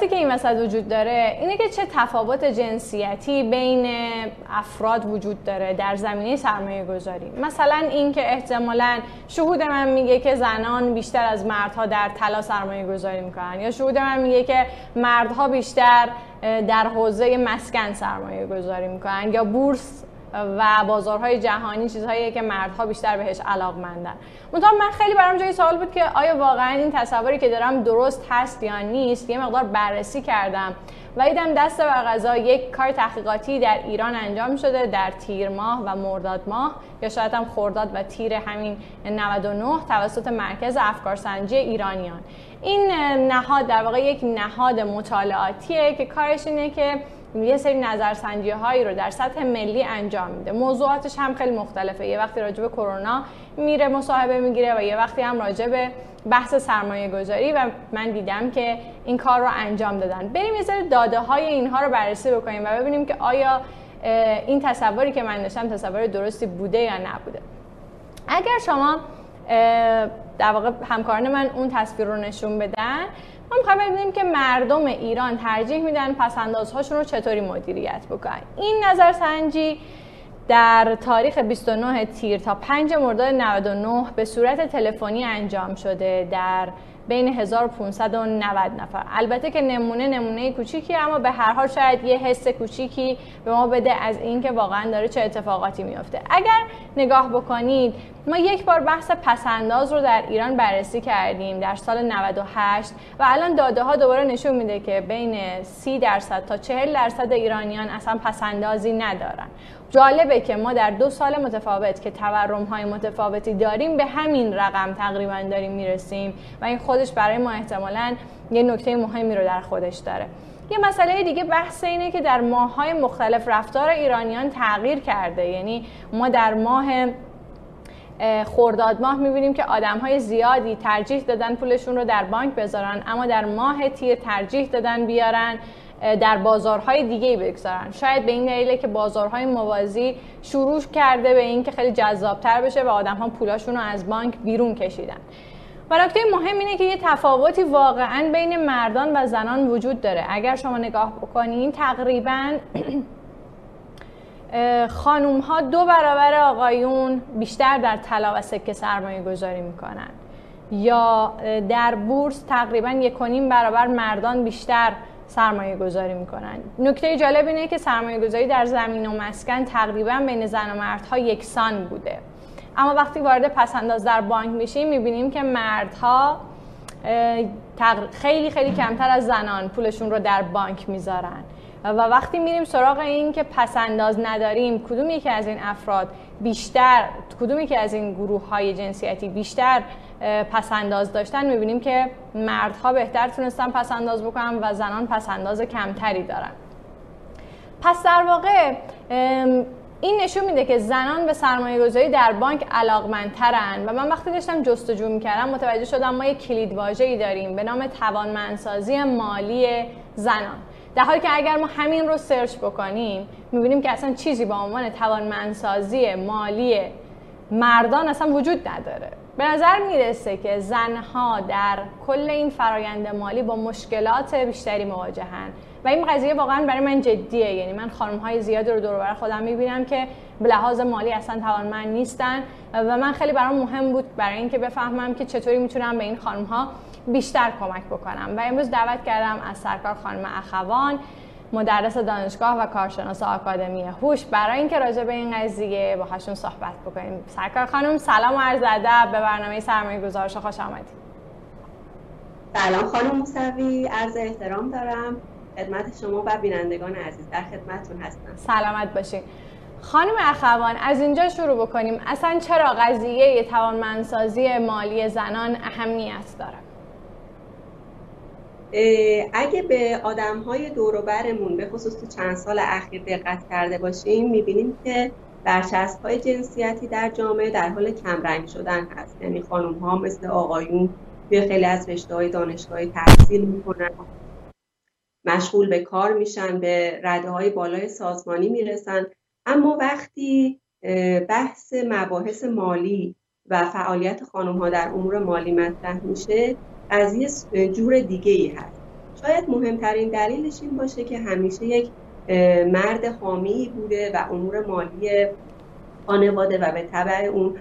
سوالاتی که این وسط وجود داره اینه که چه تفاوت جنسیتی بین افراد وجود داره در زمینه سرمایه گذاری. مثلا اینکه احتمالا شهود من میگه که زنان بیشتر از مردها در طلا سرمایه گذاری می‌کنن یا شهود من میگه که مردها بیشتر در حوزه مسکن سرمایه گذاری می‌کنن یا بورس و بازارهای جهانی چیزهایی که مردها بیشتر بهش علاقمندن. منتها من خیلی برام جای سوال بود که آیا واقعا این تصوری که دارم درست هست یا نیست یه مقدار بررسی کردم و دیدم دست بر غذا یک کار تحقیقاتی در ایران انجام شده در تیر ماه و مرداد ماه یا شاید هم خرداد و تیر همین 99 توسط مرکز افکارسنجی ایرانیان. این نهاد در واقع یک نهاد مطالعاتیه که کارش اینه که یه سری نظرسنجی هایی رو در سطح ملی انجام میده. موضوعاتش هم خیلی مختلفه. یه وقتی راجع کرونا میره مصاحبه می‌گیره و یه وقتی هم راجع بحث سرمایه گذاری و من دیدم که این کار رو انجام دادن. بریم یه سری داده های اینها رو بررسی بکنیم و ببینیم که آیا این تصوری که من داشتم تصور درستی بوده یا نبوده. اگر شما در واقع همکاران من اون تصویر رو نشون بدن ما می‌خوایم ببینیم که مردم ایران ترجیح میدن پسندازهاشون رو چطوری مدیریت بکنن. این نظرسنجی در تاریخ 29 تیر تا 5 مرداد 99 به صورت تلفنی انجام شده در بین 1590 نفر. البته که نمونه نمونه کوچیکی اما به هر حال شاید یه حس کوچیکی به ما بده از اینکه واقعا داره چه اتفاقاتی میفته اگر نگاه بکنید ما یک بار بحث پسنداز رو در ایران بررسی کردیم در سال 98 و الان داده ها دوباره نشون میده که بین 30 درصد تا 40 درصد ایرانیان اصلا پسندازی ندارن. جالبه که ما در دو سال متفاوت که تورم های متفاوتی داریم به همین رقم تقریبا داریم می‌رسیم و این خودش برای ما احتمالا یه نکته مهمی رو در خودش داره. یه مسئله دیگه بحث اینه که در های مختلف رفتار ایرانیان تغییر کرده. یعنی ما در ماه خورداد ماه می‌بینیم که آدم های زیادی ترجیح دادن پولشون رو در بانک بذارن اما در ماه تیر ترجیح دادن بیارن. در بازارهای دیگه بگذارن. شاید به این دلیله که بازارهای موازی شروع کرده به اینکه خیلی جذابتر بشه و آدم ها پولاشون رو از بانک بیرون کشیدن. و نکته مهم اینه که یه تفاوتی واقعا بین مردان و زنان وجود داره. اگر شما نگاه بکنین تقریبا خانوم ها دو برابر آقایون بیشتر در طلا و سکه سرمایه گذاری می‌کنن. یا در بورس تقریبا یک برابر مردان بیشتر سرمایه گذاری می‌کنن. نکته جالب اینه که سرمایه گذاری در زمین و مسکن تقریبا بین زن و مردها یکسان بوده. اما وقتی وارد پسنداز در بانک میشیم می‌بینیم که مردها خیلی خیلی کمتر از زنان پولشون رو در بانک می‌ذارن. و وقتی میریم سراغ این که پسنداز نداریم کدوم یکی از این افراد بیشتر کدوم یکی از این گروه های جنسیتی بیشتر پسنداز داشتن می‌بینیم که مردها بهتر تونستن پسنداز بکنن و زنان پسنداز کمتری دارن. پس در واقع این نشون میده که زنان به سرمایه گذاری در بانک علاقمندترن و من وقتی داشتم جستجو می‌کردم متوجه شدم ما یک کلید ای داریم به نام توانمندسازی مالی زنان. در حالی که اگر ما همین رو سرچ بکنیم می‌بینیم که اصلا چیزی با عنوان توانمندسازی مالی مردان اصلا وجود نداره. به نظر می‌رسه که زنها در کل این فرایند مالی با مشکلات بیشتری مواجهن. و این قضیه واقعا برای من جدیه. یعنی من خانم های زیادی رو دور بر خودم می‌بینم که به لحاظ مالی اصلا توانمند نیستن. و من خیلی برام مهم بود برای اینکه بفهمم که چطوری می‌تونم به این خانم ها بیشتر کمک بکنم. و امروز دعوت کردم از سرکار خانم اخوان. مدرس دانشگاه و کارشناس آکادمی هوش. برای اینکه راجع به این قضیه باهاشون صحبت بکنیم. سرکار خانم سلام و عرض ادب. به برنامه سرمایه گزارش خوش آمدید. سلام خانم موسوی. عرض احترام دارم. خدمت شما و بینندگان عزیز. در خدمتتون هستم. سلامت باشین. خانم اخوان از اینجا شروع بکنیم. اصلا چرا قضیه توانمندسازی مالی زنان اهمیت داره اگه به آدم های دوروبرمون به خصوص تو چند سال اخیر دقت کرده باشیم می‌بینیم که برچسب های جنسیتی در جامعه در حال کمرنگ شدن هست. یعنی خانم ها مثل آقایون توی خیلی از رشته های دانشگاهی تحصیل می‌کنن. مشغول به کار میشن به رده های بالای سازمانی می‌رسن. اما وقتی بحث مباحث مالی و فعالیت خانم ها در امور مالی مطرح میشه از یه جور دیگه ای هست. شاید مهمترین دلیلش این باشه که همیشه یک مرد حامی بوده و امور مالی خانواده و به طبع اون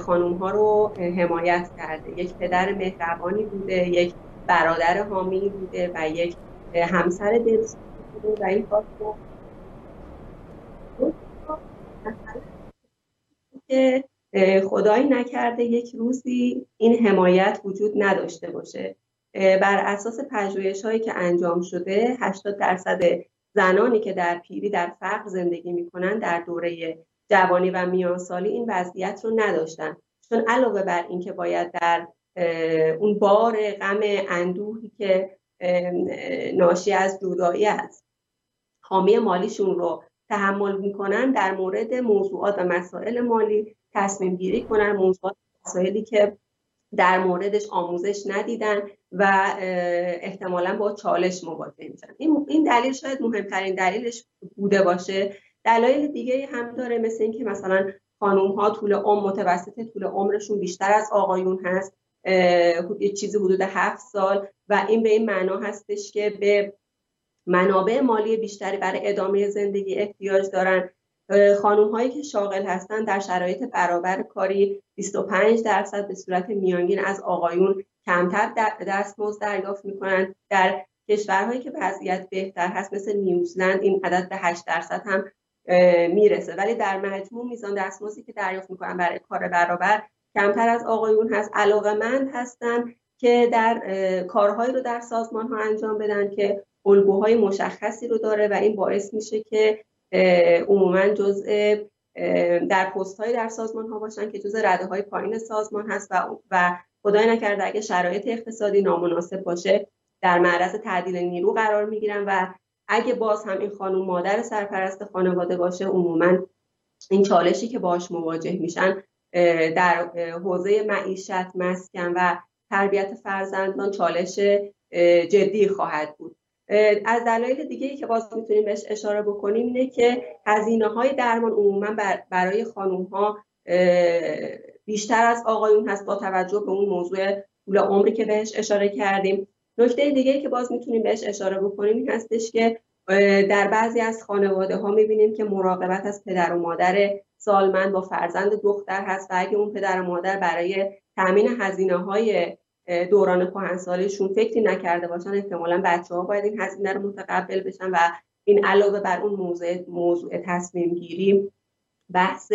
خانوم ها رو حمایت کرده. یک پدر مهربانی بوده یک برادر حامی بوده و یک همسر دلسوز بوده و این که خدایی نکرده یک روزی این حمایت وجود نداشته باشه. بر اساس پژوهش هایی که انجام شده 80 درصد زنانی که در پیری در فقر زندگی می‌کنن در دوره جوانی و میانسالی این وضعیت رو نداشتن. چون علاوه بر اینکه باید در اون بار غم اندوهی که ناشی از جدایی است حامی مالیشون رو تحمل می‌کنن در مورد موضوعات و مسائل مالی تصمیم گیری کنن موضوعات مسائلی که در موردش آموزش ندیدن و احتمالا با چالش مواجه میشن. این دلیل شاید مهمترین دلیلش بوده باشه. دلایل دیگه هم داره مثل اینکه مثلا خانوم ها طول عمر متوسط طول عمرشون بیشتر از آقایون هست. یه چیزی حدود هفت سال و این به این معنا هستش که به منابع مالی بیشتری برای ادامه زندگی احتیاج دارن. خانوم هایی که شاغل هستن در شرایط برابر کاری 25 درصد به صورت میانگین از آقایون کمتر دستمزد دریافت می‌کنن. در کشورهایی که وضعیت بهتر هست مثل نیوزلند این عدد به 8 درصد هم می‌رسه. ولی در مجموع میزان دستمزدی که دریافت می‌کنن برای کار برابر کمتر از آقایون هست. علاقه مند هستن که در کارهایی رو در سازمان ها انجام بدن که الگوهای مشخصی رو داره و این باعث میشه که عموما جزء در پست های در سازمان ها باشن که جزء رده های پایین سازمان هست و, و خدای نکرده اگه شرایط اقتصادی نامناسب باشه در معرض تعدیل نیرو قرار می‌گیرن و اگه باز هم این خانم مادر سرپرست خانواده باشه عموما این چالشی که باش مواجه میشن در حوزه معیشت مسکن و تربیت فرزندان چالش جدی خواهد بود. از دلایل دیگه ای که باز می‌تونیم بهش اشاره بکنیم اینه که هزینه های درمان عموما برای خانوم ها بیشتر از آقایون هست با توجه به اون موضوع طول عمری که بهش اشاره کردیم. نکته دیگه ای که باز می‌تونیم بهش اشاره بکنیم این هستش که در بعضی از خانواده ها می‌بینیم که مراقبت از پدر و مادر سالمند با فرزند دختر هست و اگه اون پدر و مادر برای تامین هزینه های دوران کهنسالیشون فکری نکرده باشن احتمالا بچه ها باید این هزینه رو متقبل بشن و این علاوه بر اون موضوع, موضوع تصمیم گیری بحث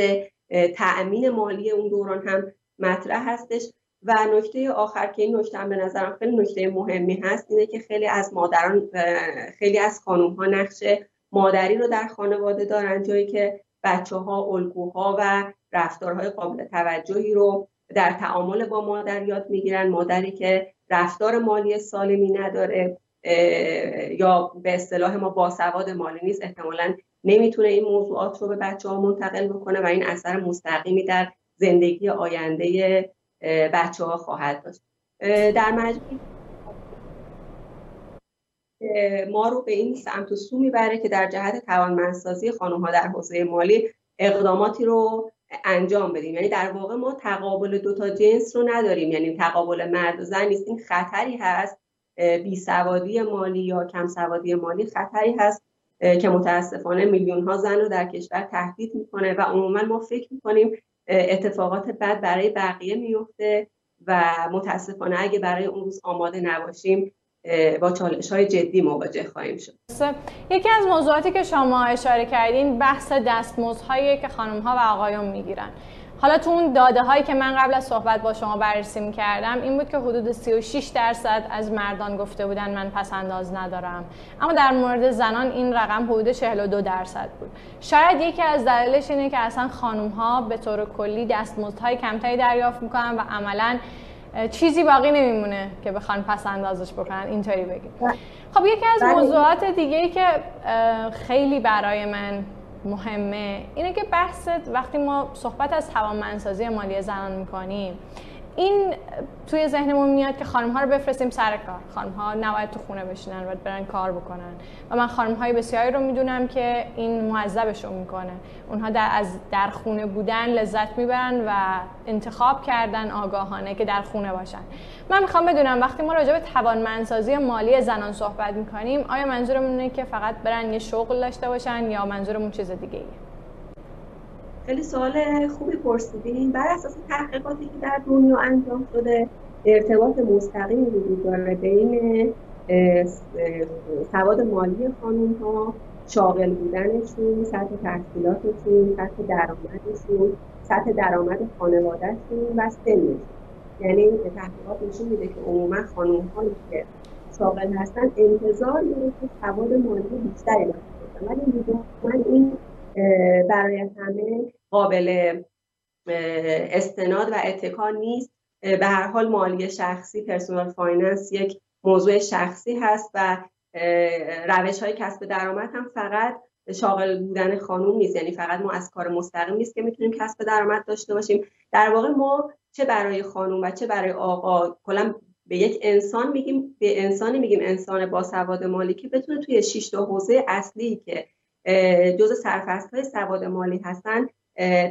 تأمین مالی اون دوران هم مطرح هستش. و نکته آخر که این نکته هم به نظرم خیلی نکته مهمی هست اینه که خیلی از مادران خیلی از خانوم ها نقش مادری رو در خانواده دارن جایی که بچه ها الگوها و رفتارهای قابل توجهی رو در تعامل با مادر یاد می‌گیرن. مادری که رفتار مالی سالمی نداره یا به اصطلاح ما باسواد مالی نیست احتمالا نمی‌تونه این موضوعات رو به بچه ها منتقل بکنه و این اثر مستقیمی در زندگی آینده بچه ها خواهد داشت. در مجموع ما رو به این سمت و سو می‌بره که در جهت توانمندسازی خانم ها در حوزه مالی اقداماتی رو انجام بدیم. یعنی در واقع ما تقابل دوتا جنس رو نداریم. یعنی تقابل مرد و زن نیست. این خطری هست. بی سوادی مالی یا کم سوادی مالی خطری هست که متاسفانه میلیون ها زن رو در کشور تهدید می‌کنه و عموما ما فکر می‌کنیم اتفاقات بد برای بقیه میفته و متاسفانه اگه برای اون روز آماده نباشیم با چالش های جدی مواجه خواهیم شد. یکی از موضوعاتی که شما اشاره کردین بحث دستمزدهایی که خانم ها و آقایون می‌گیرن. حالا تو اون داده هایی که من قبل از صحبت با شما بررسی کردم این بود که حدود 36 درصد از مردان گفته بودن من پس انداز ندارم. اما در مورد زنان این رقم حدود 42 درصد بود. شاید یکی از دلایلش اینه که اصلا خانم ها به طور کلی دستمزدهای کمتری دریافت می‌کنن و عملا چیزی باقی نمیمونه که بخوان پس اندازش بکنن اینطوری بگیم خب یکی از بله. موضوعات دیگه ای که خیلی برای من مهمه اینه که بحث وقتی ما صحبت از توانمندسازی مالی زنان می‌کنیم این توی ذهنمون میاد که خانم ها رو بفرستیم سر کار. خانم ها نباید تو خونه بشینن و برن کار بکنن. و من خانم های بسیاری رو می‌دونم که این معذبشون می‌کنه. اونها در از در خونه بودن لذت می‌برن و انتخاب کردن آگاهانه که در خونه باشن. من می‌خوام بدونم وقتی ما راجع به توانمندسازی مالی زنان صحبت می‌کنیم آیا منظورمون اینه که فقط برن یه شغل داشته باشن یا منظورمون چیز دیگه ایه؟ خیلی سوال خوبی پرسیدین. بر اساس تحقیقاتی که در دنیا انجام شده ارتباط مستقیم وجود داره بین سواد مالی خانم ها شاغل بودنشون سطح تحصیلاتشون سطح درآمدشون سطح درآمد خانوادهشون و سنشون. یعنی تحقیقات نشون میده که عموما خانم هایی که شاغل هستن انتظار داره که سواد مالی بیشتری داشته باشن. ولی من این برای همه قابل استناد و اتکا نیست. به هر حال مالی شخصی personal finance یک موضوع شخصی هست و روش های کسب درآمد هم فقط شاغل بودن خانوم نیست. یعنی فقط ما از کار مستقیم نیست که می‌تونیم کسب درآمد داشته باشیم. در واقع ما چه برای خانوم و چه برای آقا کلا به یک انسان میگیم به انسانی میگیم انسان با سواد مالی که بتونه توی شش تا حوزه اصلی که جزء سرفصل های سواد مالی هستن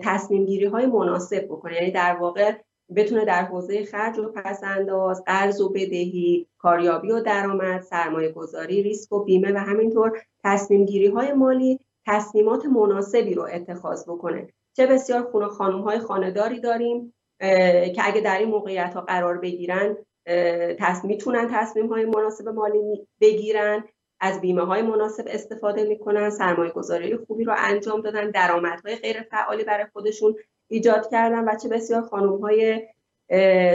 تصمیم گیری های مناسب بکنه. یعنی در واقع بتونه در حوزه خرج و پسنداز قرض و بدهی کاریابی و درآمد سرمایه گذاری ریسک و بیمه و همینطور تصمیم گیری های مالی تصمیمات مناسبی رو اتخاذ بکنه. چه بسیار خونه خانم های خانداری داریم که اگه در این موقعیت ها قرار بگیرن تصمیم می‌تونن تصمیم های مناسب مالی بگیرن. از بیمه های مناسب استفاده می‌کنن سرمایه گذاری خوبی رو انجام دادن درآمدهای غیر فعالی برای خودشون ایجاد کردن و چه بسیار خانوم های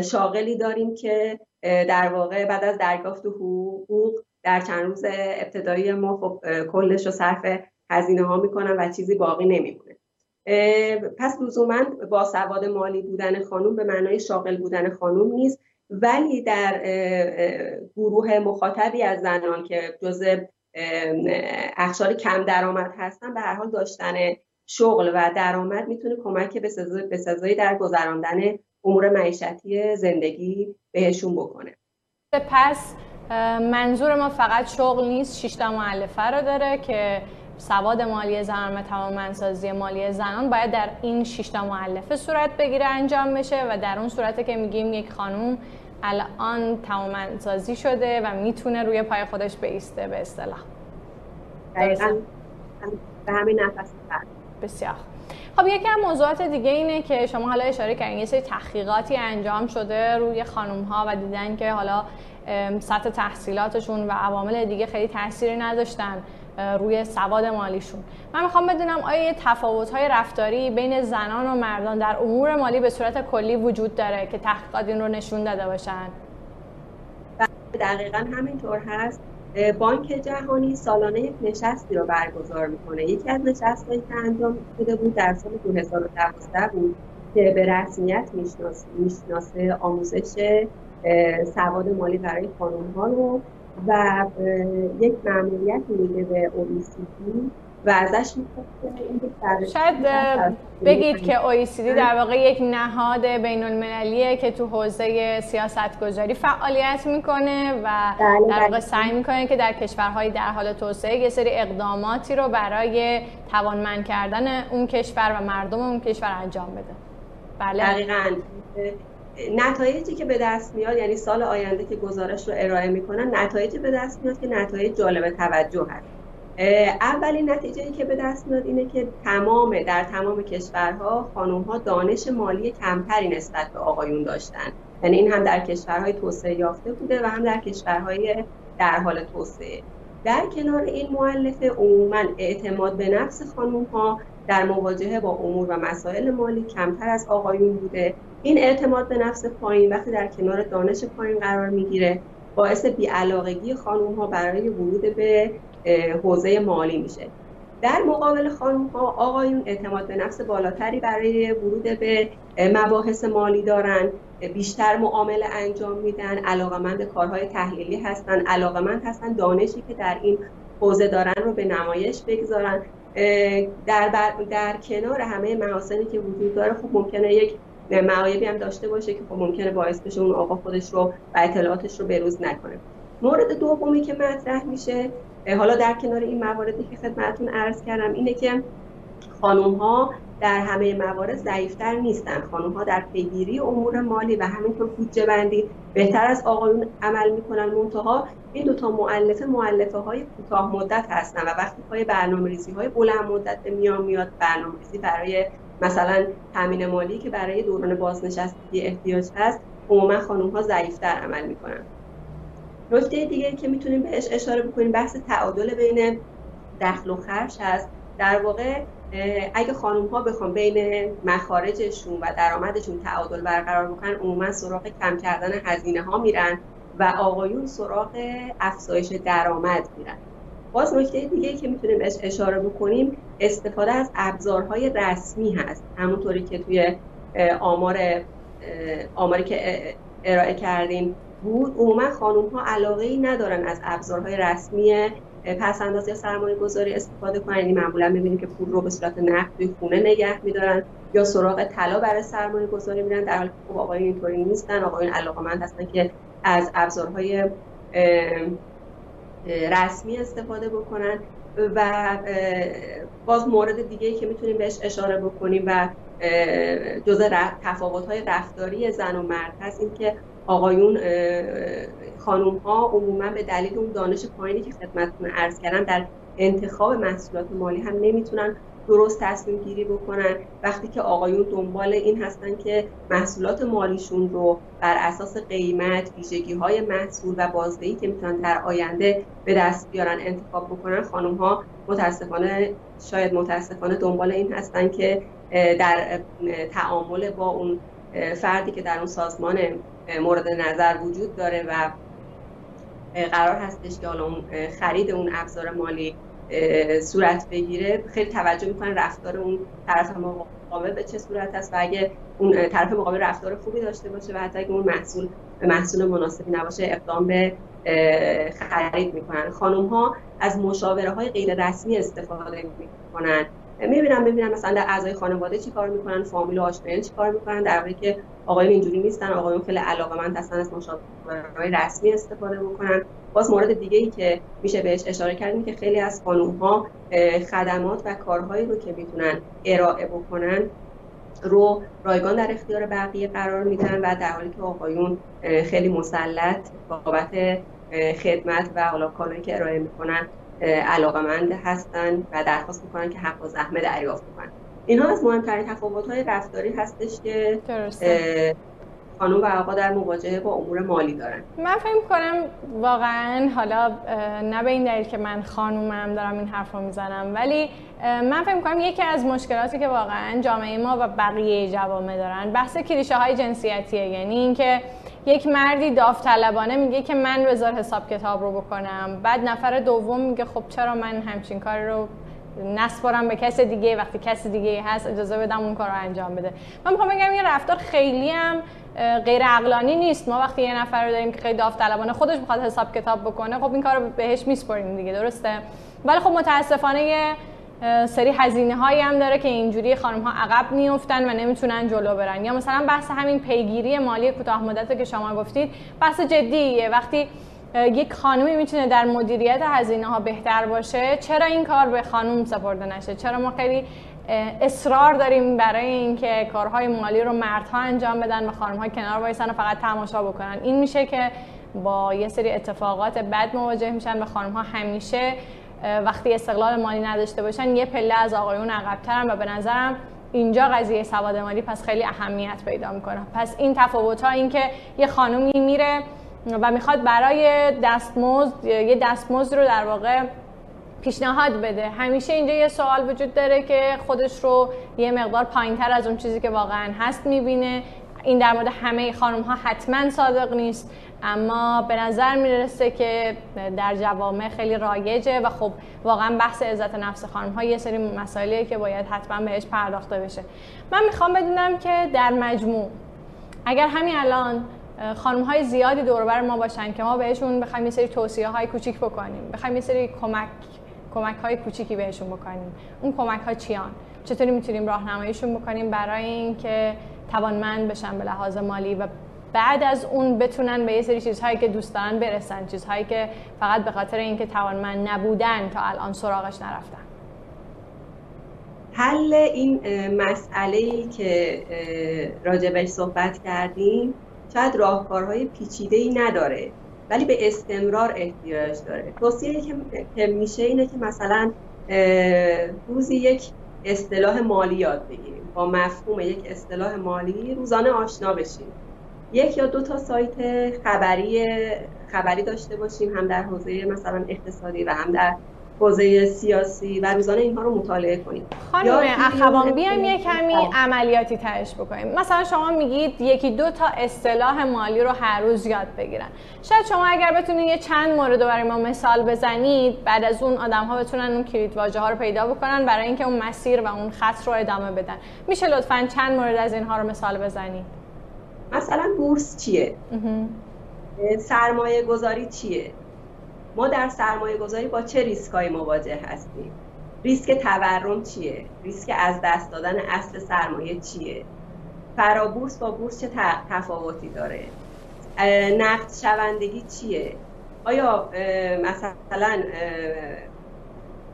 شاغلی داریم که در واقع بعد از دریافت حقوق در چند روز ابتدایی ما خب کلش رو صرف هزینه ها می‌کنن و چیزی باقی نمیمونه. پس لزوما با سواد مالی بودن خانوم به معنای شاغل بودن خانوم نیست. ولی در گروه مخاطبی از زنان که جزء اخشار کم درآمد هستن به هر حال داشتن شغل و درآمد می‌تونه کمک به سزایی در گذراندن امور معیشتی زندگی بهشون بکنه. پس منظور ما فقط شغل نیست شیشتا معلفه رو داره که سواد مالی زنان و توانمندسازی مالی زنان باید در این شیشتا معلفه صورت بگیره انجام بشه و در اون صورته که میگیم یک خانوم الان توانمندسازی شده و می‌تونه روی پای خودش بیسته به اصطلاح. به همین نفس بسیار. خب یکی از موضوعات دیگه اینه که شما حالا اشاره کردین یه سری تحقیقاتی انجام شده روی خانم ها و دیدن که حالا سطح تحصیلاتشون و عوامل دیگه خیلی تاثیری نداشتن. روی سواد مالیشون. من می‌خوام بدونم آیا یه تفاوت های رفتاری بین زنان و مردان در امور مالی به صورت کلی وجود داره که تحقیقات این رو نشون داده باشن؟ دقیقا همینطور هست. بانک جهانی سالانه یک نشستی رو برگزار می‌کنه. یکی از نشستهایی که انجام شده بود در سال 2012 بود که به رسمیت می‌شناسه آموزش سواد مالی برای خانم ها رو. و یک معمولیت میده به OECD و ازش شاید بگید که OECD در واقع یک نهاد بین المللیه که تو حوزه سیاست گذاری فعالیت می‌کنه و بله، در واقع بله. سعی می‌کنه که در کشورهای در حال توسعه یه سری اقداماتی رو برای توانمند کردن اون کشور و مردم اون کشور انجام بده. بله؟ دقیقاً. نتایجی که به دست میاد یعنی سال آینده که گزارش رو ارائه می‌کنن نتایجی به دست میاد که نتایج جالب توجه هست. اولین نتیجه که به دست میاد اینه که تمام در تمام کشورها خانم ها دانش مالی کمتری نسبت به آقایون داشتن. یعنی این هم در کشورهای توسعه یافته بوده و هم در کشورهای در حال توسعه. در کنار این معلفه عموما اعتماد به نفس خانم ها در مواجهه با امور و مسائل مالی کمتر از آقایون بوده. این اعتماد به نفس پایین وقتی در کنار دانش پایین قرار می‌گیره باعث بیعلاقگی خانوم ها برای ورود به حوزه مالی میشه. در مقابل خانوم ها آقایون اعتماد به نفس بالاتری برای ورود به مباحث مالی دارن بیشتر معامله انجام میدن علاقمند کارهای تحلیلی هستن علاقمند هستن دانشی که در این حوزه دارن رو به نمایش بگذارن. در, در کنار همه محاسنی که وجود داره خب ممکنه یک معایبی هم داشته باشه که خب ممکنه باعث بشه اون آقا خودش رو و اطلاعاتش رو بروز نکنه. مورد دومی که مطرح میشه حالا در کنار این مواردی که خدمتتون عرض کردم اینه که خانوم ها در همه موارد ضعیفتر نیستن. خانم ها در پیگیری امور مالی و همینطور بودجه بندی بهتر از آقایون عمل می‌کنن. منتها این دو تا مؤلفه مؤلفه های کوتاه مدت هستن و وقتی پای برنامه ریزی های بلند مدت میان میاد برنامه ریزی برای مثلا تامین مالی که برای دوران بازنشستگی احتیاج هست عموما خانم ها ضعیفتر عمل می‌کنن. نکته دیگه که می‌تونیم بهش اشاره بکنیم بحث تعادل بین دخل و خرج هست. در واقع اگه خانم ها بخوام بین مخارجشون و درآمدشون تعادل برقرار بکنن عموما سراغ کم کردن هزینه ها میرن و آقایون سراغ افزایش درآمد میرن. باز نکته دیگه که می‌تونیم اشاره بکنیم استفاده از ابزارهای رسمی هست. همونطوری که توی آمار آماری که ارائه کردیم بود. عموما خانم ها علاقه ای ندارن از ابزارهای رسمی پس انداز یا سرمایه گذاری استفاده کنن. یعنی معمولا می‌بینیم که پول رو به صورت نقد توی خونه نگه میدارن یا سراغ طلا برای سرمایه گذاری میرن. در حالی که خب آقایون اینطوری نیستن. آقایون علاقمند هستن که از ابزارهای رسمی استفاده بکنن و باز مورد دیگه که می‌تونیم بهش اشاره بکنیم و جزء تفاوت های رفتاری زن و مرد هست این که آقایون خانوم ها عموما به دلیل اون دانش پایینی که خدمتتون عرض کردم در انتخاب محصولات مالی هم نمی‌تونن درست تصمیم گیری بکنن. وقتی که آقایون دنبال این هستن که محصولات مالیشون رو بر اساس قیمت، ویژگی های محصول و بازدهی که می‌تونن در آینده به دست بیارن انتخاب بکنن خانم ها متاسفانه شاید متاسفانه دنبال این هستن که در تعامل با اون فردی که در اون سازمان مورد نظر وجود داره و قرار هستش که حالا اون خرید اون ابزار مالی صورت بگیره. خیلی توجه می‌کنن رفتار اون طرف مقابل به چه صورت است و اگه اون طرف مقابل رفتار خوبی داشته باشه و حتی اگه اون محصول محصول مناسبی نباشه اقدام به خرید می‌کنن. خانم ها از مشاوره های غیر رسمی استفاده می‌کنن. می‌بینم ببینم مثلا در اعضای خانواده چی کار می‌کنن فامیل و آشنایان چی کار می‌کنن در حالی که آقایون اینجوری نیستن آقایون خیلی علاقمند هستن از مشاورهای رسمی استفاده بکنن. باز مورد دیگه ای که میشه بهش اشاره کردیم که خیلی از خانوم ها خدمات و کارهایی رو که می‌تونن ارائه بکنن رو رایگان در اختیار بقیه قرار میدن و در حالی که آقایون خیلی مسلط بابت خدمت و حالا کارهایی که ارائه می‌کنن علاقمند هستن و درخواست می‌کنن که حق و زحمه دریافت کنن اینها از مهمترین تفاوت های رفتاری هستش که خانم و آقا در مواجهه با امور مالی دارن. من فکر کنم واقعا حالا نه به این دلیل که من خانومم دارم این حرف رو می‌زنم ولی من فکر کنم یکی از مشکلاتی که واقعا جامعه ما و بقیه جوامع دارن بحث کلیشه های جنسیتیه. یعنی اینکه یک مردی داوطلبانه میگه که من بذار حساب کتاب رو بکنم بعد نفر دوم میگه خب چرا من همچین کار رو نسپارم به کس دیگه وقتی کسی دیگه هست اجازه بدم اون کار رو انجام بده. من می‌خوام بگم این رفتار خیلی هم غیر عقلانی نیست. ما وقتی یه نفر رو داریم که خیلی داوطلبانه خودش می‌خواد حساب کتاب بکنه خب این کار رو بهش میسپاریم دیگه درسته؟ ولی خب متاسفانه یه سری هزینه هایی هم داره که اینجوری خانم ها عقب میفتن و نمی‌تونن جلو برن. یا مثلا بحث همین پیگیری مالی کوتاه مدت که شما گفتید بحث جدیه. وقتی یک خانمی می‌تونه در مدیریت هزینه ها بهتر باشه چرا این کار به خانم سپرده نشه؟ چرا ما خیلی اصرار داریم برای اینکه کارهای مالی رو مردها انجام بدن و خانم‌ها کنار وایسن و فقط تماشا بکنن. این میشه که با یه سری اتفاقات بد مواجه میشن و خانم‌ها همیشه وقتی استقلال مالی نداشته باشن یه پله از آقایون عقبترن و به نظرم اینجا قضیه سواد مالی پس خیلی اهمیت پیدا می‌کنه. پس این تفاوت ها این که یه خانومی میره و می‌خواد برای دستمزد یه دستمزد رو در واقع پیشنهاد بده. همیشه اینجا یه سوال وجود داره که خودش رو یه مقدار پایینتر از اون چیزی که واقعا هست می‌بینه. این در مورد همه خانم ها حتما صادق نیست اما به نظر می‌رسه که در جوامع خیلی رایجه و خب واقعا بحث عزت نفس خانم ها یه سری مسائلیه که باید حتما بهش پرداخته بشه. من می‌خوام بدونم که در مجموع اگر همین الان خانم های زیادی دور ما باشن که ما بهشون بخوایم یه سری توصیه های کوچیک بکنیم بخوایم یه سری کمک کمک های کوچیکی بهشون بکنیم. اون کمک ها چیان؟ چطوری می‌تونیم راهنماییشون بکنیم برای اینکه توانمند بشن به لحاظ مالی و بعد از اون بتونن به یه سری چیزهایی که دوست دارن برسن چیزهایی که فقط به خاطر اینکه توانمند نبودن تا الان سراغش نرفتن. حل این مسئله ای که راجبش صحبت کردیم شاید راهکارهای پیچیده ای نداره. ولی به استمرار احتیاج داره. توصیه که میشه اینه که مثلا روزی یک اصطلاح مالی یاد بگیریم. با مفهوم یک اصطلاح مالی روزانه آشنا بشیم. یک یا دو تا سایت خبری خبری داشته باشیم هم در حوزه مثلا اقتصادی و هم در حوزه سیاسی و روزانه اینها رو مطالعه کنیم. خانم اخوان بیایم یه کمی عملیاتی تهش بکنیم. مثلا شما میگید یکی دو تا اصطلاح مالی رو هر روز یاد بگیرن. شاید شما اگر بتونید یه چند مورد رو برای ما مثال بزنید بعد از اون آدم ها بتونن اون کلید واژه ها رو پیدا بکنن برای اینکه اون مسیر و اون خط رو ادامه بدن. میشه لطفا چند مورد از اینها رو مثال بزنید؟ مثلا بورس چیه؟ سرمایه گذاری چیه؟ ما در سرمایه گذاری با چه ریسکایی مواجه هستیم؟ ریسک تورم چیه؟ ریسک از دست دادن اصل سرمایه چیه؟ فرابورس با بورس چه تفاوتی داره؟ نقد شوندگی چیه؟ آیا مثلا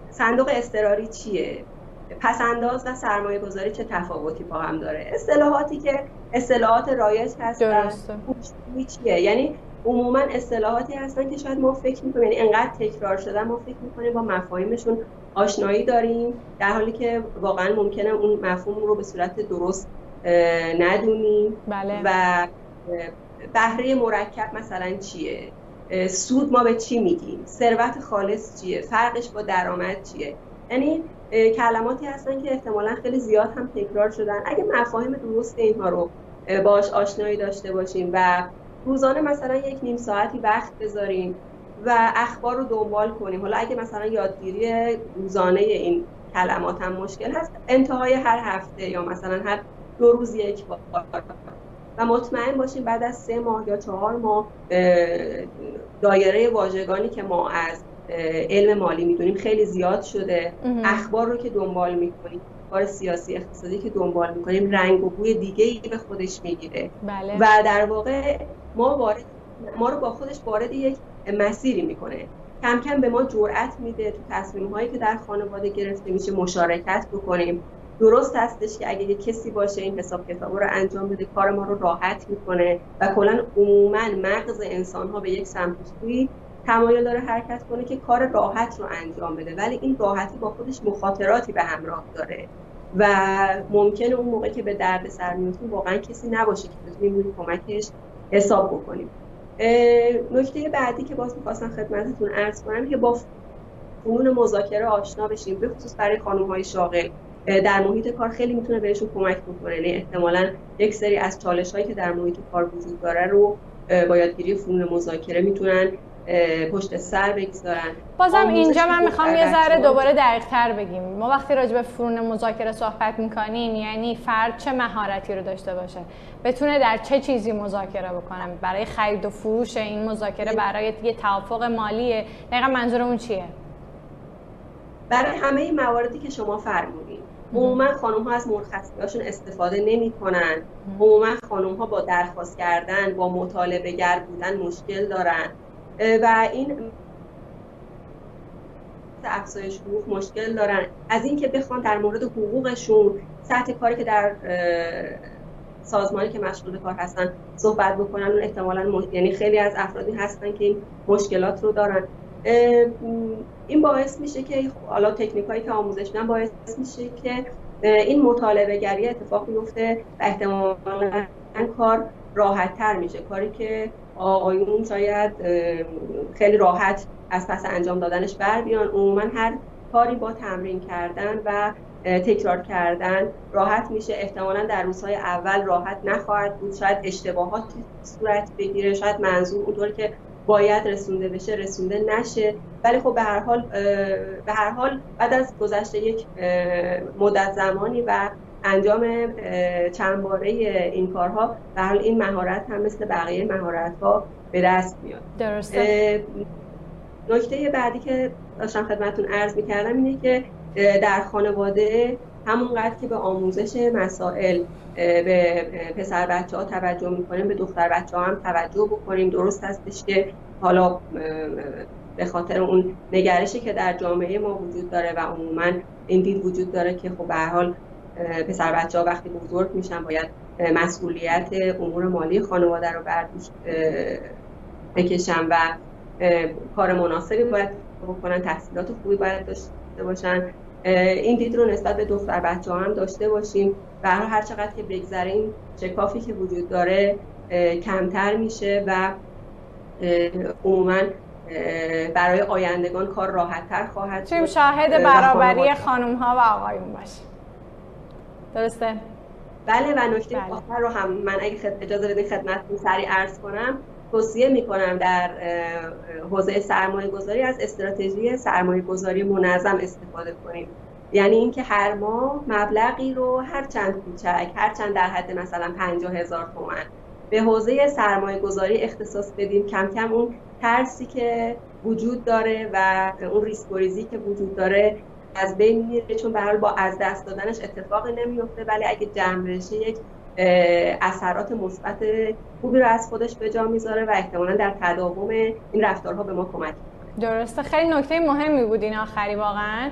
صندوق استراری چیه؟ پسنداز و سرمایه گذاری چه تفاوتی با هم داره؟ اصطلاحاتی که اصطلاحات رایج هستن. چیه؟ یعنی عموما اصطلاحاتی هستن که شاید ما فکر می‌کنیم یعنی انقدر تکرار شدن ما فکر می‌کنیم با مفاهیمشون آشنایی داریم در حالی که واقعا ممکنه اون مفهوم رو به صورت درست ندونیم. بله. و بهره مرکب مثلا چیه؟ سود ما به چی میگیم ثروت خالص چیه؟ فرقش با درآمد چیه؟ یعنی کلماتی هستن که احتمالا خیلی زیاد هم تکرار شدن. اگه مفاهیم درست اینها رو باش آشنایی داشته باشیم و روزانه مثلا یک نیم ساعتی وقت بذاریم و اخبار رو دنبال کنیم. حالا اگه مثلا یادگیری روزانه این کلمات هم مشکل هست انتهای هر هفته یا مثلا هر دو روز یک بار. و مطمئن باشیم بعد از سه ماه یا چهار ماه دایره واژگانی که ما از علم مالی می‌دونیم خیلی زیاد شده. اخبار رو که دنبال می‌کنیم کار سیاسی اقتصادی که دنبال می‌کنیم رنگ و بوی دیگه ای به خودش می‌گیره. بله. و در واقع ما وارد ما رو با خودش وارد یک مسیری می‌کنه. کم کم به ما جرأت میده تو تصمیم هایی که در خانواده گرفته میشه مشارکت بکنیم. درست هستش که اگه یه کسی باشه این حساب کتاب رو انجام بده کار ما رو راحت می‌کنه و کلا عموما مغز انسان ها به یک سمت تمایل داره حرکت کنه که کار راحت رو انجام بده. ولی این راحتی با خودش مخاطراتی به همراه داره و ممکنه اون موقع که به درد سر میفتیم واقعا کسی نباشه که بتونیم کمکش حساب بکنیم. نکته بعدی که باز می‌خواستم خدمتتون ارز کنم که با فنون مذاکره آشنا بشیم به خصوص برای خانم های شاغل در محیط کار خیلی می‌تونه بهشون کمک بکنه. یعنی احتمالا یک سری از چالش هایی که در محیط کار وجود داره رو با یادگیری فنون مذاکره می‌تونن پشت سر بگذارن. بازم اینجا من می‌خوام یه ذره دوباره دقیق تر بگیم. ما وقتی راجع به فرون مذاکره صحبت می‌کنیم یعنی فرد چه مهارتی رو داشته باشه؟ بتونه در چه چیزی مذاکره بکنم برای خرید و فروش این مذاکره برای یه توافق مالیه. دقیقا منظور اون چیه؟ برای همه این مواردی که شما فرمودین. عموما خانم ها از مرخصی استفاده نمی کنن عموما خانم ها با درخواست کردن با مطالبه گر بودن مشکل دارن. و این افزایش حقوق مشکل دارن. از اینکه بخوان در مورد حقوقشون سطح کاری که در سازمانی که مشغول کار هستن صحبت بکنن اون احتمالا یعنی خیلی از افرادی هستن که این مشکلات رو دارن. این باعث میشه که حالا تکنیک هایی که آموزش میدن باعث میشه که این مطالبه گری اتفاق میفته و احتمالا کار راحت تر میشه. کاری که آقایون شاید خیلی راحت از پس انجام دادنش بر بیان. عموما هر کاری با تمرین کردن و تکرار کردن راحت میشه. احتمالا در روزهای اول راحت نخواهد بود. شاید اشتباهات صورت بگیره شاید منظور اونطور که باید رسونده بشه رسونده نشه. ولی خب به هر حال به هر حال بعد از گذشته یک مدت زمانی و انجام چند باره این کارها به حال این مهارت هم مثل بقیه مهارت ها به دست میاد. درسته. نکته بعدی که داشتم خدمتون عرض می‌کردم اینه که در خانواده همونقدر که به آموزش مسائل به پسر بچه ها توجه می‌کنیم به دختر بچه ها هم توجه بکنیم درست هستش که حالا به خاطر اون نگرشی که در جامعه ما وجود داره و عموما این دید وجود داره که خب به حال پسر بچه ها وقتی بزرگ میشن باید مسئولیت امور مالی خانواده رو بر دوش بکشن و کار مناسبی باید بکنن تحصیلات خوبی باید داشته باشن. این دید رو نسبت به دختر بچه ها هم داشته باشیم. و هر چقدر که بگذریم شکافی که وجود داره کمتر میشه و عموما برای آیندگان کار راحتتر خواهد شد. شاهد برابری خانم ها و آقایون باشیم. درسته؟ بله و نکته بله. آخر رو هم من اگه خد... اجازه بدین خدمتتون سریع عرض کنم توصیه می‌کنم در حوزه سرمایه گذاری از استراتژی سرمایه گذاری منظم استفاده کنیم یعنی اینکه هر ماه مبلغی رو هر چند کوچک هر چند در حد مثلا 50 هزار تومن به حوزه سرمایه گذاری اختصاص بدیم کم کم اون ترسی که وجود داره و اون ریسک که وجود داره از بین میره چون به با از دست دادنش اتفاق نمیفته. ولی اگه جمع بشه یک اثرات مثبت خوبی رو از خودش به جا می‌ذاره و احتمالا در تداوم این رفتارها به ما کمک درسته. خیلی نکته مهمی بود این آخری واقعا.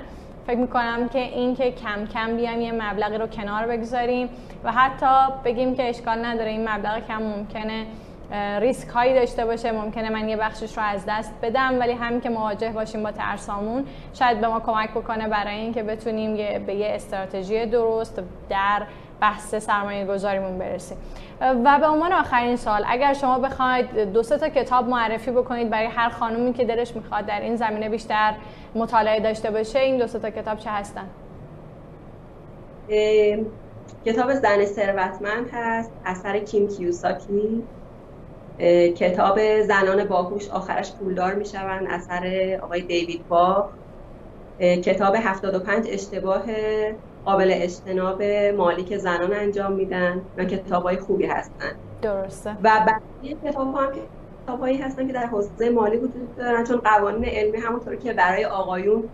فکر می‌کنم که این که کم کم بیایم یه مبلغی رو کنار بگذاریم و حتی بگیم که اشکال نداره این مبلغ کم ممکنه. ریسک هایی داشته باشه. ممکنه من یه بخشش رو از دست بدم ولی همین که مواجه باشیم با ترسامون شاید به ما کمک بکنه برای اینکه بتونیم به یه استراتژی درست در بحث سرمایه گذاریمون برسیم و به عنوان آخرین سال اگر شما بخواید دو سه تا کتاب معرفی بکنید برای هر خانومی که دلش می‌خواد در این زمینه بیشتر مطالعه داشته باشه این دو سه تا کتاب چه هستن؟ کتاب زن ثروتمند هست اثر کیم کیوساکی. کتاب زنان باهوش آخرش پولدار می‌شوند. اثر آقای دیوید با. کتاب 75 اشتباه قابل اجتناب مالی که زنان انجام میدن و کتاب های خوبی هستن. درسته. و بقیه کتاب هم کتابایی هستن که در حوزه مالی وجود دارن چون قوانین علمی همونطور که برای آقایون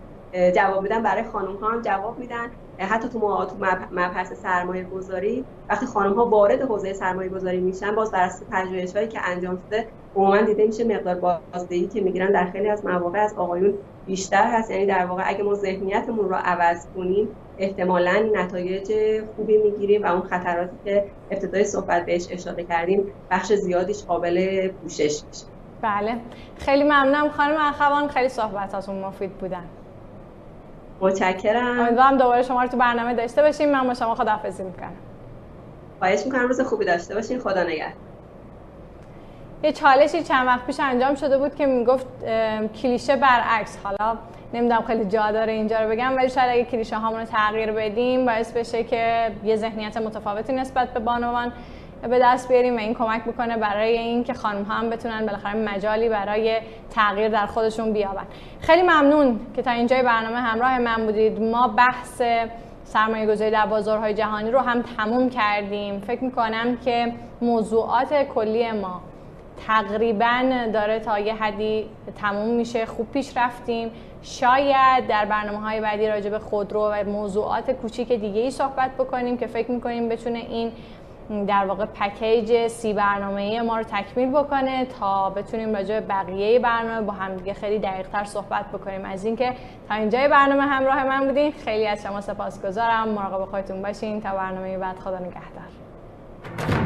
جواب میدن برای خانم ها هم جواب میدن. حتی تو مبحث سرمایه گذاری وقتی خانم ها وارد حوزه سرمایه گذاری میشن باز بر اساس پژوهش هایی که انجام شده عموما دیده میشه مقدار بازدهی که می‌گیرن در خیلی از مواقع از آقایون بیشتر هست. یعنی در واقع اگه ما ذهنیتمون رو عوض کنیم احتمالا نتایج خوبی می‌گیریم و اون خطراتی که ابتدای صحبت بهش اشاره کردیم بخش زیادیش قابل پوشش میشه. بله. خیلی ممنونم خانم اخوان. خیلی صحبتاتون مفید بودن. متشکرم. امیدوارم دوباره شما رو تو برنامه داشته باشیم. من با شما خداحافظی می‌کنم. خواهش می‌کنم روز خوبی داشته باشین. خدا نگهدار. یه چالشی چند وقت پیش انجام شده بود که می‌گفت کلیشه برعکس. حالا نمی‌دونم خیلی جا داره اینجا رو بگم ولی شاید اگه کلیشه هامون رو تغییر بدیم باعث بشه که یه ذهنیت متفاوتی نسبت به بانوان به دست بیاریم و این کمک بکنه برای اینکه خانم هم بتونن بالاخره مجالی برای تغییر در خودشون بیابن. خیلی ممنون که تا اینجای برنامه همراه من بودید. ما بحث سرمایه گذاری در بازارهای جهانی رو هم تموم کردیم. فکر می‌کنم که موضوعات کلی ما تقریبا داره تا یه حدی تموم میشه. خوب پیش رفتیم. شاید در برنامه های بعدی راجع به خودرو و موضوعات کوچیک دیگه ای صحبت بکنیم که فکر می‌کنیم بتونه این در واقع پکیج سی برنامه ما رو تکمیل بکنه تا بتونیم راجع به بقیه برنامه با همدیگه خیلی دقیق تر صحبت بکنیم. از اینکه تا اینجای برنامه همراه من بودین. خیلی از شما سپاسگزارم. مراقب خودتون باشین. تا برنامه بعد خدا نگهدار.